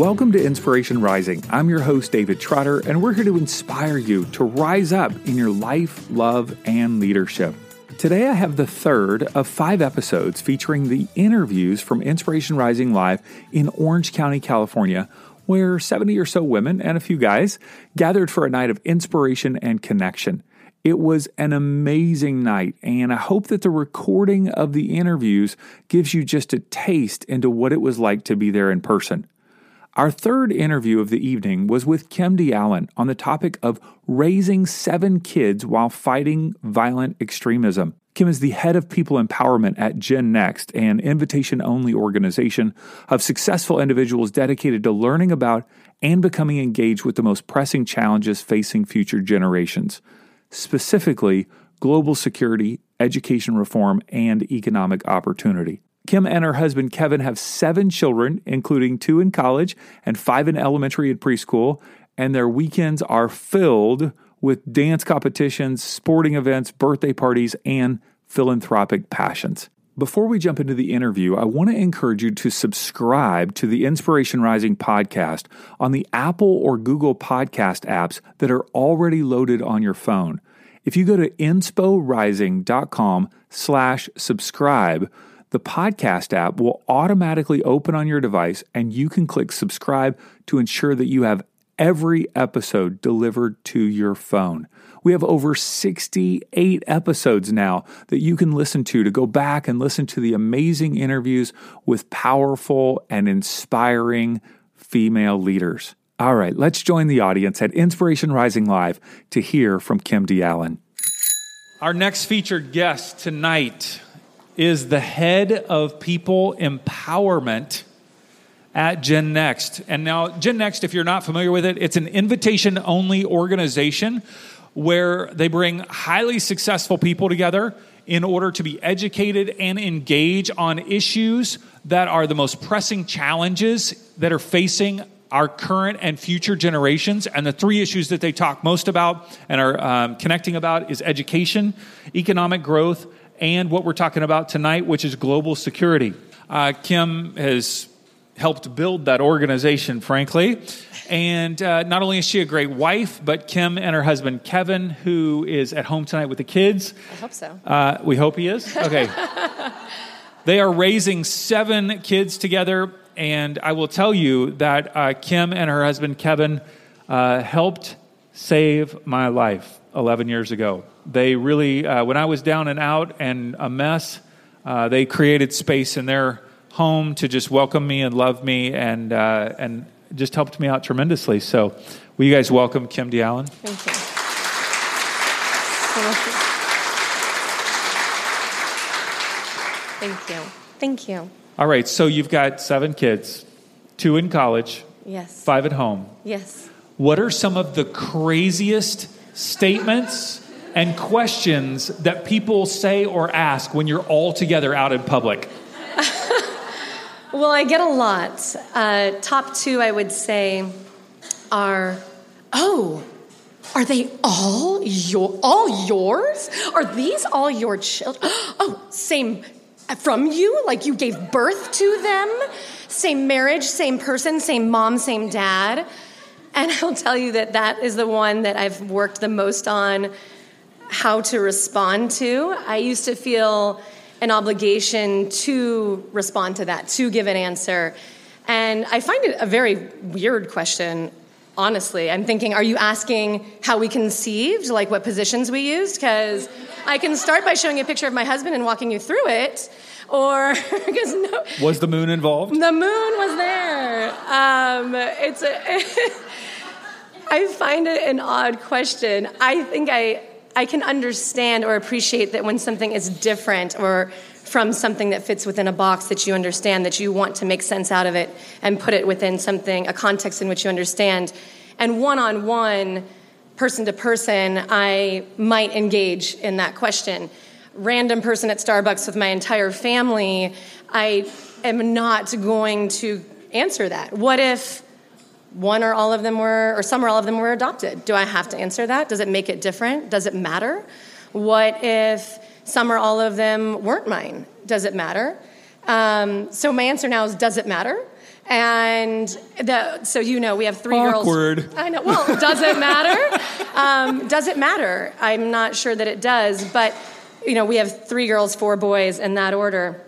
Welcome to Inspiration Rising. I'm your host, David Trotter, and we're here to inspire you to rise up in your life, love, and leadership. Today, I have the third of five episodes featuring the interviews from Inspiration Rising Live in Orange County, California, where 70 or so women and a few guys gathered for a night of inspiration and connection. It was an amazing night, and I hope that the recording of the interviews gives you just a taste into what it was like to be there in person. Our third interview of the evening was with Kim DeAllen on the topic of raising seven kids while fighting violent extremism. Kim is the head of people empowerment at Gen Next, an invitation only organization of successful individuals dedicated to learning about and becoming engaged with the most pressing challenges facing future generations specifically global security, education reform, and economic opportunity. Kim and her husband Kevin have seven children, including two in college and five in elementary and preschool, and their weekends are filled with dance competitions, sporting events, birthday parties, and philanthropic passions. Before we jump into the interview, I want to encourage you to subscribe to the Inspiration Rising podcast on the Apple or Google podcast apps that are already loaded on your phone. If you go to insporising.com slash subscribe, the podcast app will automatically open on your device and you can click subscribe to ensure that you have every episode delivered to your phone. We have over 68 episodes now that you can listen to to go back and listen to the amazing interviews with powerful and inspiring female leaders. All right, let's join the audience at Inspiration Rising Live to hear from Kim DeAllen. Our next featured guest tonight is the head of people empowerment at Gen Next. And now, Gen Next, if you're not familiar with it, it's an invitation only organization where they bring highly successful people together in order to be educated and engage on issues that are the most pressing challenges that are facing our current and future generations. And the three issues that they talk most about and are um, connecting about is education, economic growth, and what we're talking about tonight, which is global security. Uh, Kim has helped build that organization, frankly. And uh, not only is she a great wife, but Kim and her husband Kevin, who is at home tonight with the kids. I hope so. Uh, we hope he is. Okay. they are raising seven kids together, and I will tell you that uh, Kim and her husband Kevin uh, helped save my life 11 years ago. They really, uh, when I was down and out and a mess, uh, they created space in their home to just welcome me and love me and and just helped me out tremendously. So, will you guys welcome Kim DeAllen? Thank you. Thank you. Thank you. All right, so you've got seven kids, two in college, yes, five at home. Yes. What are some of the craziest statements and questions that people say or ask when you're all together out in public? Well, I get a lot. Uh, top two, I would say, are oh, are they all your all yours? Are these all your children? Oh, same from you, like you gave birth to them. Same marriage, same person, same mom, same dad. And I'll tell you that that is the one that I've worked the most on how to respond to. I used to feel an obligation to respond to that, to give an answer. And I find it a very weird question, honestly. I'm thinking, are you asking how we conceived, like what positions we used? Because I can start by showing a picture of my husband and walking you through it. Or, because no. Was the moon involved? The moon was there. Um, it's a. I find it an odd question. I think I I can understand or appreciate that when something is different or from something that fits within a box that you understand, that you want to make sense out of it and put it within something, a context in which you understand. And one on one, person to person, I might engage in that question. Random person at Starbucks with my entire family, I am not going to answer that. What if one or all of them were, or some or all of them were adopted. Do I have to answer that? Does it make it different? Does it matter? What if some or all of them weren't mine? Does it matter? Um, so my answer now is does it matter? And the, so you know, we have three Awkward. girls. I know. Well, does it matter? um, does it matter? I'm not sure that it does. But you know, we have three girls, four boys in that order.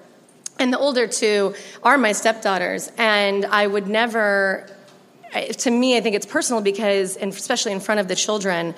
And the older two are my stepdaughters. And I would never, to me, I think it's personal because, and especially in front of the children,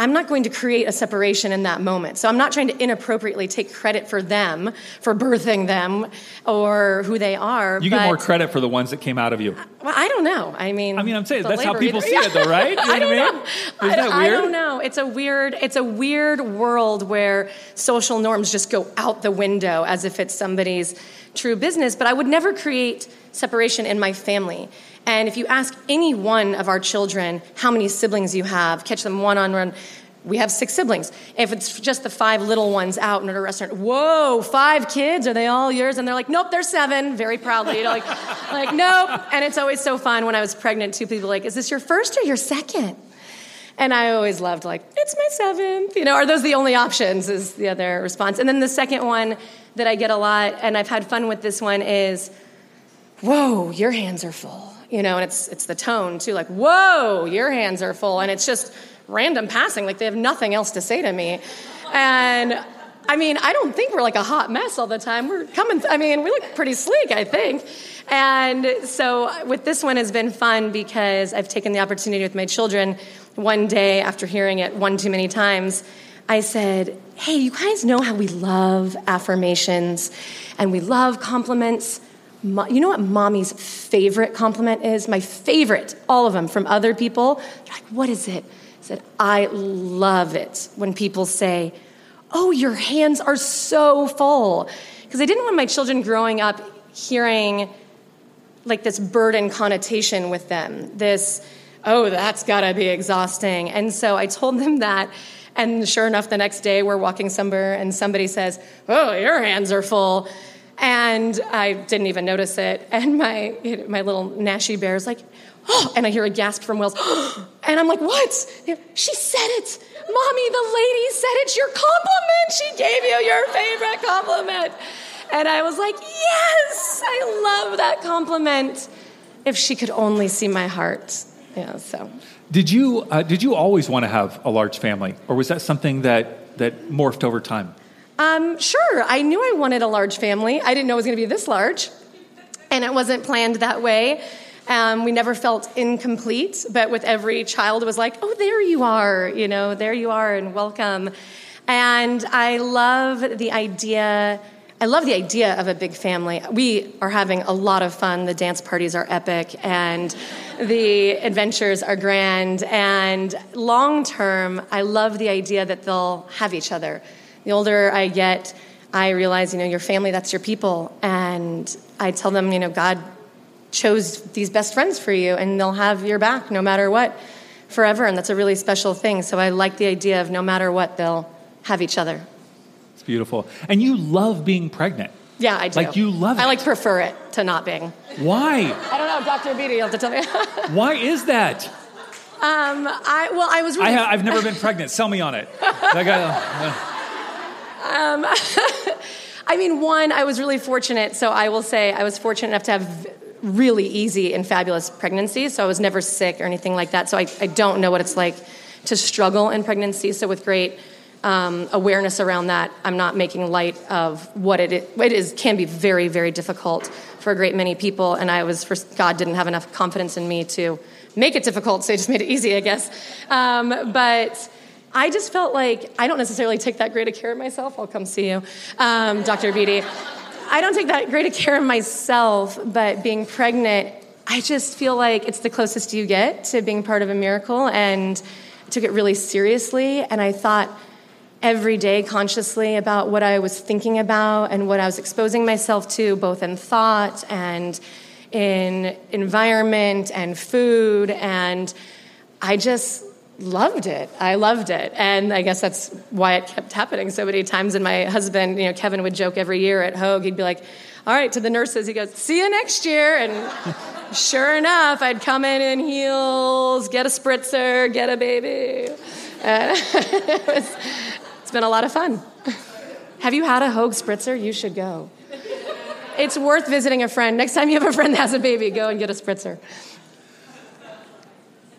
I'm not going to create a separation in that moment. So I'm not trying to inappropriately take credit for them, for birthing them, or who they are. You get more credit for the ones that came out of you. Well, I don't know. I mean, I mean, I'm saying that's how people see it, though, right? You know I don't what I mean? know. Is that don't- I weird? don't know. It's a weird. It's a weird world where social norms just go out the window as if it's somebody's true business. But I would never create separation in my family. And if you ask any one of our children how many siblings you have, catch them one on one. We have six siblings. If it's just the five little ones out in a restaurant, whoa, five kids, are they all yours? And they're like, nope, they're seven, very proudly. You know, like, like, nope. And it's always so fun when I was pregnant, two people like, is this your first or your second? And I always loved like, it's my seventh, you know, are those the only options is the other response. And then the second one that I get a lot, and I've had fun with this one is, whoa, your hands are full. You know, and it's it's the tone too, like, whoa, your hands are full. And it's just random passing, like they have nothing else to say to me. And I mean, I don't think we're like a hot mess all the time. We're coming, I mean, we look pretty sleek, I think. And so uh, with this one has been fun because I've taken the opportunity with my children one day after hearing it one too many times. I said, Hey, you guys know how we love affirmations and we love compliments. You know what mommy's favorite compliment is? My favorite, all of them from other people. They're like, What is it? I said, I love it when people say, Oh, your hands are so full. Because I didn't want my children growing up hearing like this burden connotation with them. This, oh, that's gotta be exhausting. And so I told them that. And sure enough, the next day we're walking somewhere and somebody says, Oh, your hands are full. And I didn't even notice it. And my, my little Nashi bear is like, Oh, and I hear a gasp from Wells. And I'm like, What? She said it. Mommy, the lady said it's your compliment. She gave you your favorite compliment. And I was like, Yes, I love that compliment. If she could only see my heart. Yeah, so. Did you uh, did you always want to have a large family, or was that something that that morphed over time? Um, sure, I knew I wanted a large family. I didn't know it was going to be this large, and it wasn't planned that way. Um, we never felt incomplete, but with every child, it was like, oh, there you are, you know, there you are, and welcome. And I love the idea. I love the idea of a big family. We are having a lot of fun. The dance parties are epic, and the adventures are grand. And long term, I love the idea that they'll have each other. The older I get, I realize, you know, your family, that's your people. And I tell them, you know, God chose these best friends for you, and they'll have your back no matter what forever. And that's a really special thing. So I like the idea of no matter what, they'll have each other. It's beautiful, and you love being pregnant. Yeah, I do. Like, you love it. I like prefer it to not being. Why? I don't know, Dr. Beatty, you'll have to tell me. Why is that? um, I, well, I was really. I ha- I've never been pregnant. Sell me on it. I got. Um, I mean, one, I was really fortunate. So I will say I was fortunate enough to have really easy and fabulous pregnancies. So I was never sick or anything like that. So I, I don't know what it's like to struggle in pregnancy. So with great um, awareness around that, I'm not making light of what it is. It is can be very, very difficult for a great many people. And I was, first, God didn't have enough confidence in me to make it difficult, so He just made it easy, I guess. Um, but I just felt like I don't necessarily take that great a care of myself. I'll come see you, um, Dr. Beatty. I don't take that great a care of myself, but being pregnant, I just feel like it's the closest you get to being part of a miracle, and I took it really seriously. And I thought every day consciously about what I was thinking about and what I was exposing myself to, both in thought and in environment and food, and I just loved it. I loved it. And I guess that's why it kept happening so many times. And my husband, you know, Kevin would joke every year at Hoag, he'd be like, all right, to the nurses, he goes, see you next year. And sure enough, I'd come in in heels, get a spritzer, get a baby. Uh, and it was, it's been a lot of fun. Have you had a Hoag spritzer? You should go. it's worth visiting a friend. Next time you have a friend that has a baby, go and get a spritzer.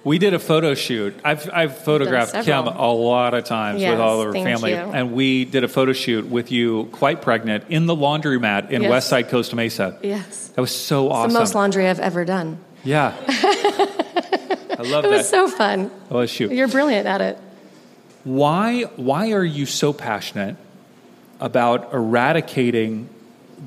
We did a photo shoot. I've, I've photographed Kim a lot of times Yes, with all of her family. you. And we did a photo shoot with you quite pregnant in the laundromat in Yes. West Side Costa Mesa. Yes. That was so It's awesome. the most laundry I've ever done. yeah. I love It that. was so fun. oh, shoot. You're brilliant at it. Why, why are you so passionate about eradicating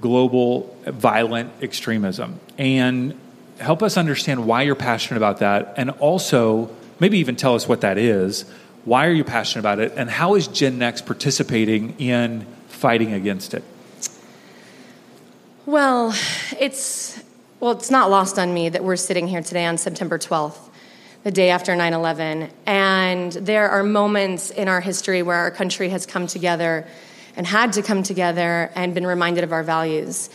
global violent extremism? And help us understand why you're passionate about that. And also, maybe even tell us what that is. Why are you passionate about it? And how is Gen Next participating in fighting against it? Well, it's well, it's not lost on me that we're sitting here today on September 12th, the day after 9/11, and there are moments in our history where our country has come together and had to come together and been reminded of our values.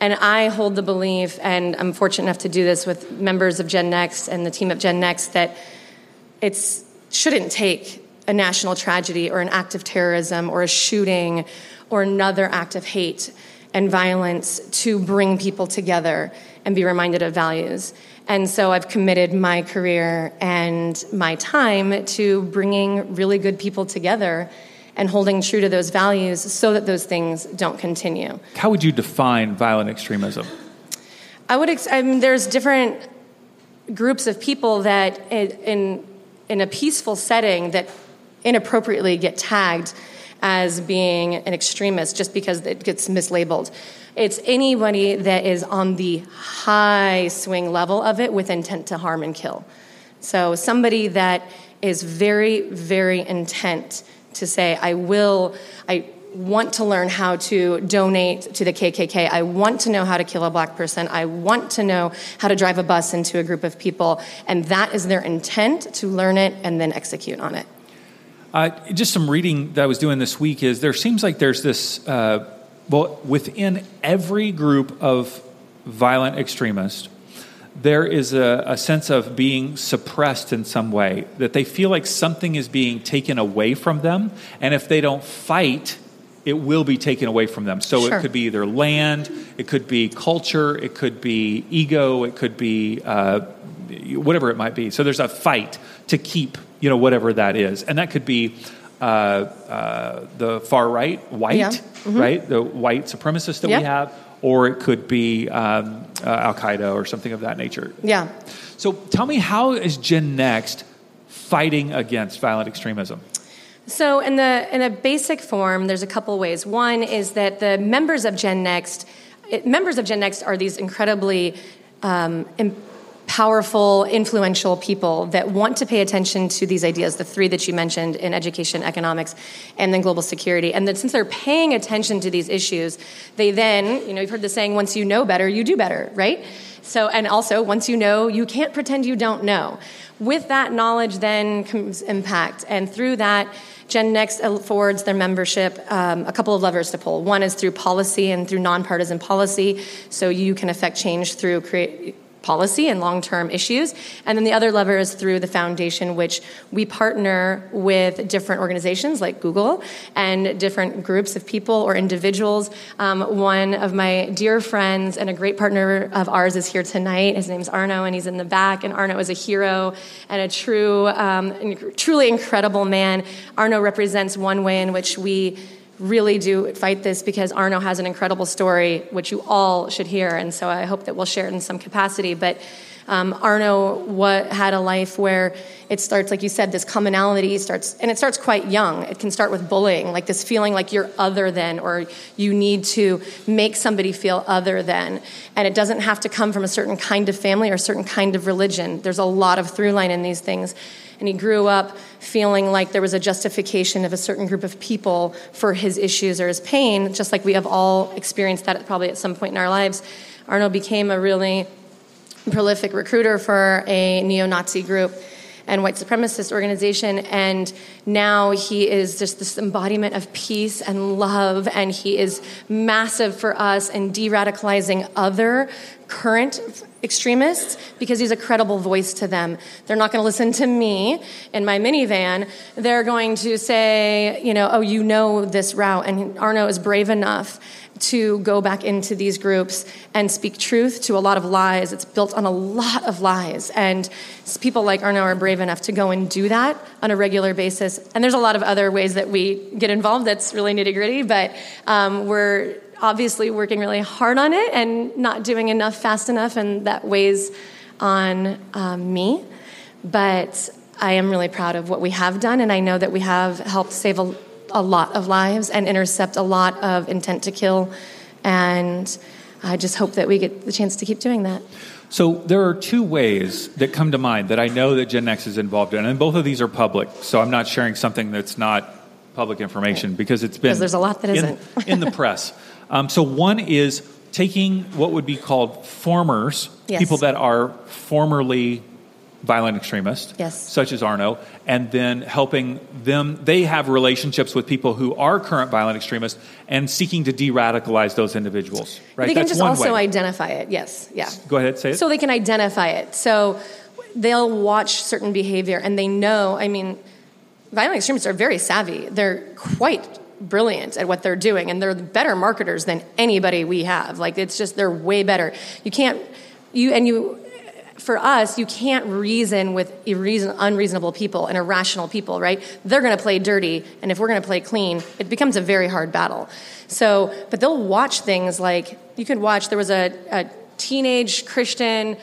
And I hold the belief, and I'm fortunate enough to do this with members of Gen Next and the team of Gen Next, that it shouldn't take a national tragedy or an act of terrorism or a shooting or another act of hate and violence to bring people together and be reminded of values. And so I've committed my career and my time to bringing really good people together and holding true to those values so that those things don't continue. How would you define violent extremism? I would. Ex- I mean, there's different groups of people that, in, in in a peaceful setting, that inappropriately get tagged as being an extremist just because it gets mislabeled. It's anybody that is on the high swing level of it with intent to harm and kill. So somebody that is very, very intent to say, I will, I want to learn how to donate to the KKK. I want to know how to kill a black person. I want to know how to drive a bus into a group of people. And that is their intent to learn it and then execute on it. Uh, just some reading that I was doing this week is there seems like there's this, uh, well, within every group of violent extremists, there is a, a sense of being suppressed in some way, that they feel like something is being taken away from them, and if they don't fight, it will be taken away from them. So Sure. it could be their land, it could be culture, it could be ego, it could be uh, whatever it might be. So there's a fight to keep, you know, whatever that is, and that could be uh, uh, the far right, white, Yeah. Mm-hmm. right, the white supremacists that we have, or it could be um, uh, Al Qaeda or something of that nature. Yeah. So tell me, how is Gen Next fighting against violent extremism? So, in the in a basic form, there's a couple ways. One is that the members of Gen Next, it, members of Gen Next are these incredibly um, powerful, influential people that want to pay attention to these ideas, the three that you mentioned in education, economics, and then global security. And that since they're paying attention to these issues, they then, you know, you've heard the saying, once you know better, you do better, right? So, and also, once you know, you can't pretend you don't know. With that knowledge, then comes impact. And through that, Gen Next affords their membership um, a couple of levers to pull. One is through policy and through nonpartisan policy, so you can affect change through create policy and long-term issues. And then the other lever is through the foundation, which we partner with different organizations like Google and different groups of people or individuals. Um, one of my dear friends and a great partner of ours is here tonight. His name's Arno, and he's in the back. And Arno is a hero and a true, um, truly incredible man. Arno represents one way in which we really do fight this because Arno has an incredible story, which you all should hear, and so I hope that we'll share it in some capacity. But um, Arno what, had a life where it starts, like you said, this commonality starts, and it starts quite young. It can start with bullying, like this feeling like you're other than, or you need to make somebody feel other than. And it doesn't have to come from a certain kind of family or a certain kind of religion. There's a lot of through line in these things. And he grew up feeling like there was a justification of a certain group of people for his issues or his pain, just like we have all experienced that probably at some point in our lives. Arno became a really prolific recruiter for a neo Nazi group and white supremacist organization. And now he is just this embodiment of peace and love. And he is massive for us in de radicalizing other current extremists because he's a credible voice to them. They're not going to listen to me in my minivan. They're going to say, you know, oh, you know this route. And Arno is brave enough to go back into these groups and speak truth to a lot of lies. It's built on a lot of lies. And people like Arno are brave enough to go and do that on a regular basis. And there's a lot of other ways that we get involved that's really nitty gritty, but um, we're obviously working really hard on it and not doing enough fast enough, and that weighs on um, me. But I am really proud of what we have done, and I know that we have helped save a a lot of lives and intercept a lot of intent to kill. And I just hope that we get the chance to keep doing that. So there are two ways that come to mind that I know that Gen Next is involved in, and both of these are public. So I'm not sharing something that's not public information because it's been because there's a lot that in, not in the press. Um, so one is taking what would be called formers, yes. people that are formerly violent extremists, yes. such as Arno, and then helping them. They have relationships with people who are current violent extremists and seeking to de radicalize those individuals. Right? They can That's just also way. identify it, yes. Yeah. Go ahead, say it. So they can identify it. So they'll watch certain behavior and they know, I mean, violent extremists are very savvy. They're quite brilliant at what they're doing and they're better marketers than anybody we have. Like it's just they're way better. You can't you and you for us, you can't reason with unreasonable people and irrational people, right? They're going to play dirty, and if we're going to play clean, it becomes a very hard battle. So, but they'll watch things like you could watch. There was a, a teenage Christian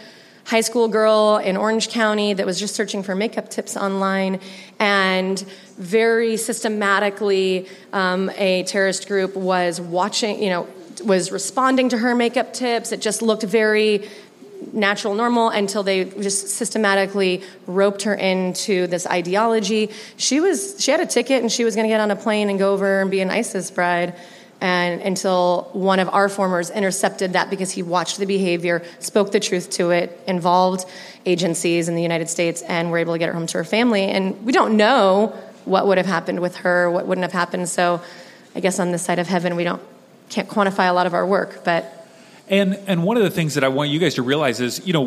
high school girl in Orange County that was just searching for makeup tips online, and very systematically, um, a terrorist group was watching, you know, was responding to her makeup tips. It just looked very natural normal until they just systematically roped her into this ideology. She was she had a ticket and she was going to get on a plane and go over and be an isis bride and until one of our formers intercepted that because he watched the behavior spoke the truth to it involved agencies in the united states and were able to get her home to her family. And we don't know what would have happened with her what wouldn't have happened. So i guess on this side of heaven we don't can't quantify a lot of our work but and and one of the things that I want you guys to realize is, you know,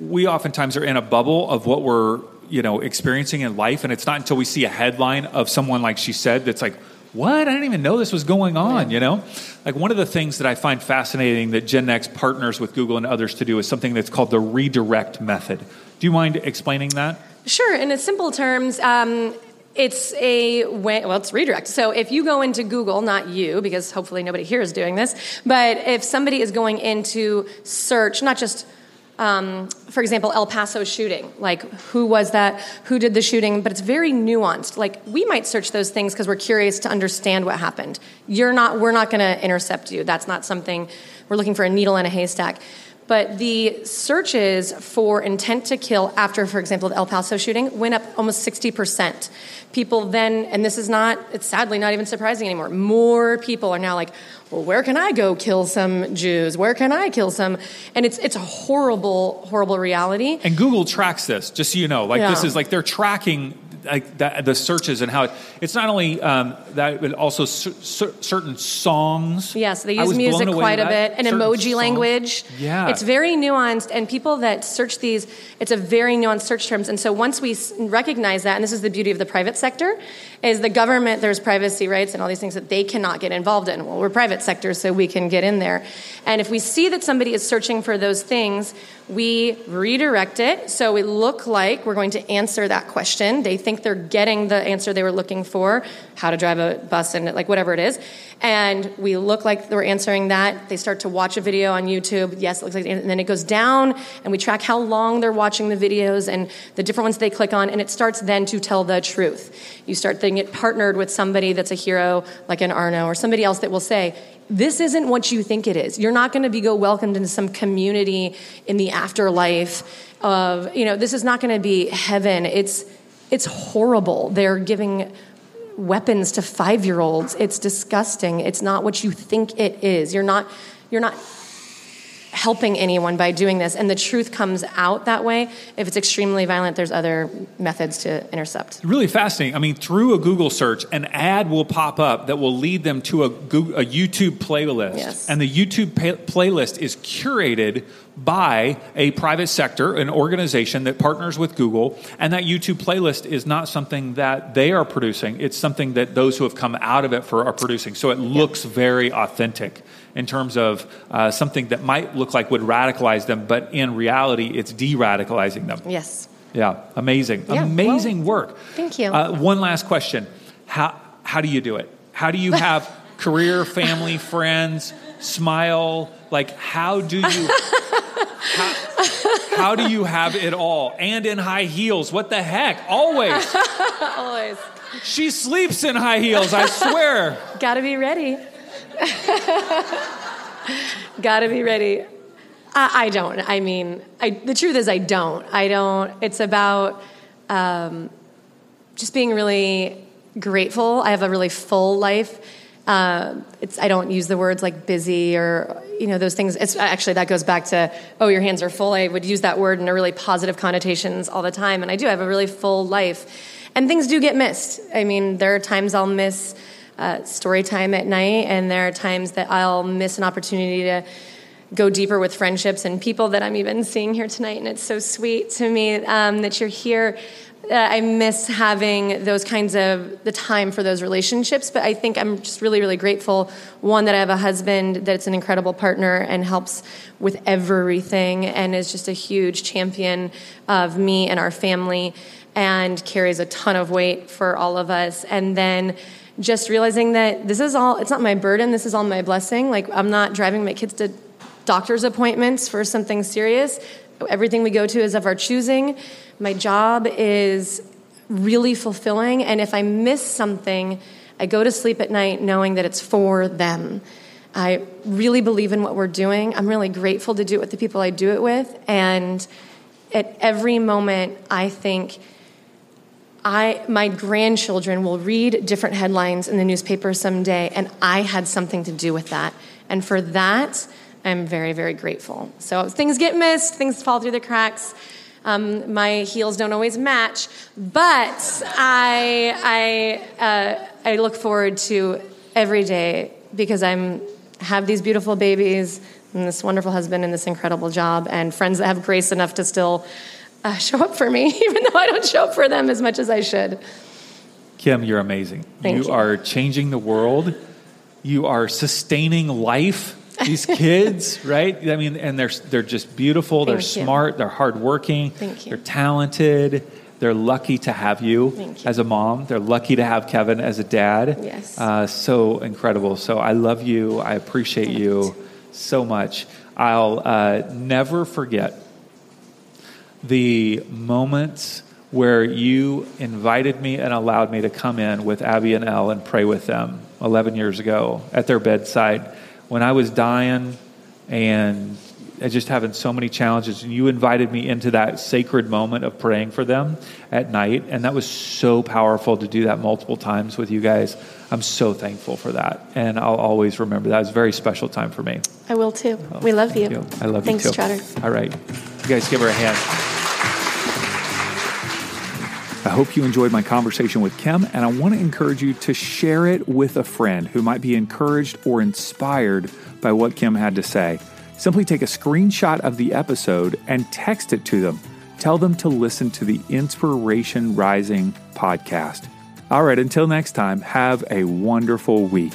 we oftentimes are in a bubble of what we're, you know, experiencing in life, and it's not until we see a headline of someone like she said that's like, what? I didn't even know this was going on, you know? Like one of the things that I find fascinating that Gen Next partners with Google and others to do is something that's called the redirect method. Do you mind explaining that? Sure. In simple terms, um, it's a way, well, it's redirect. So if you go into Google, not you, because hopefully nobody here is doing this, but if somebody is going into search, not just, um, for example, El Paso shooting, like who was that, who did the shooting, but it's very nuanced. Like we might search those things because we're curious to understand what happened. You're not, we're not going to intercept you. That's not something, we're looking for a needle in a haystack but the searches for intent to kill after, for example, the El Paso shooting went up almost 60%. People then, and this is not, it's sadly not even surprising anymore, more people are now like, well, where can I go kill some Jews? Where can I kill some? And it's it's a horrible, horrible reality. And Google tracks this, just so you know. Like yeah. this is like they're tracking like that, the searches and how it, it's not only um, that, but also certain songs. Yes, they use music quite a bit and emoji songs. language. Yeah, it's very nuanced, and people that search these, it's a very nuanced search terms. And so once we recognize that, and this is the beauty of the private sector, is the government. There's privacy rights and all these things that they cannot get involved in. Well, we're private sector, so we can get in there. And if we see that somebody is searching for those things, we redirect it so we look like we're going to answer that question. They think they're getting the answer they were looking for, how to drive a bus and like whatever it is. And we look like we're answering that. They start to watch a video on YouTube. Yes, it looks like, and then it goes down, and we track how long they're watching the videos and the different ones they click on, and it starts then to tell the truth. You start thinking it partnered with somebody that's a hero, like an Arno, or somebody else that will say, this isn't what you think it is. You're not going to be go welcomed into some community in the afterlife of, you know, this is not going to be heaven. It's it's horrible. They're giving weapons to 5-year-olds. It's disgusting. It's not what you think it is. You're not you're not helping anyone by doing this. And the truth comes out that way. If it's extremely violent, there's other methods to intercept. Really fascinating. I mean, through a Google search, an ad will pop up that will lead them to a, Google, a YouTube playlist. Yes. And the YouTube pay- playlist is curated by a private sector, an organization that partners with Google. And that YouTube playlist is not something that they are producing, it's something that those who have come out of it for are producing. So it looks very authentic in terms of uh, something that might look like would radicalize them, but in reality, it's de radicalizing them. Yes. Yeah, amazing. Yeah, amazing well, work. thank you. Uh, one last question How, how do you do it? How do you have career, family, friends, smile? Like, how do you. How, how do you have it all? And in high heels. What the heck? Always. Always. She sleeps in high heels, I swear. Gotta be ready. Gotta be ready. I, I, don't. I mean, I, the truth is, I don't. I don't. It's about um, just being really grateful. I have a really full life. Uh, it's, I don't use the words like busy or you know those things. It's actually that goes back to oh your hands are full. I would use that word in a really positive connotations all the time, and I do. I have a really full life, and things do get missed. I mean, there are times I'll miss uh, story time at night, and there are times that I'll miss an opportunity to go deeper with friendships and people that I'm even seeing here tonight. And it's so sweet to me um, that you're here. Uh, I miss having those kinds of the time for those relationships, but I think I'm just really, really grateful. One, that I have a husband that's an incredible partner and helps with everything and is just a huge champion of me and our family and carries a ton of weight for all of us. And then just realizing that this is all, it's not my burden, this is all my blessing. Like, I'm not driving my kids to doctor's appointments for something serious. Everything we go to is of our choosing. My job is really fulfilling, and if I miss something, I go to sleep at night knowing that it's for them. I really believe in what we're doing. I'm really grateful to do it with the people I do it with, and at every moment, I think I, my grandchildren will read different headlines in the newspaper someday, and I had something to do with that. And for that, I'm very, very grateful. So things get missed, things fall through the cracks. Um, my heels don't always match, but I, I, uh, I look forward to every day because I'm have these beautiful babies and this wonderful husband and this incredible job and friends that have grace enough to still uh, show up for me, even though I don't show up for them as much as I should. Kim, you're amazing. Thank you, you. are changing the world. You are sustaining life. These kids, right? I mean, and they're they're just beautiful. they're you. smart. They're hardworking. Thank you. They're talented. They're lucky to have you, you. as a mom. They're lucky to have Kevin as a dad. Yes. Uh, so incredible. So I love you. I appreciate you so much. I'll uh, never forget the moments where you invited me and allowed me to come in with Abby and Elle and pray with them 11 years ago at their bedside when I was dying and uh, just having so many challenges. And you invited me into that sacred moment of praying for them at night. And that was so powerful to do that multiple times with you guys. I'm so thankful for that. And I'll always remember that. It was a very special time for me. I will too. Oh, we love you. You. I love Thanks, you too. Trotter. All right. You guys give her a hand. I hope you enjoyed my conversation with Kim, and I want to encourage you to share it with a friend who might be encouraged or inspired by what Kim had to say. Simply take a screenshot of the episode and text it to them. Tell them to listen to the Inspiration Rising podcast. All right, until next time, have a wonderful week.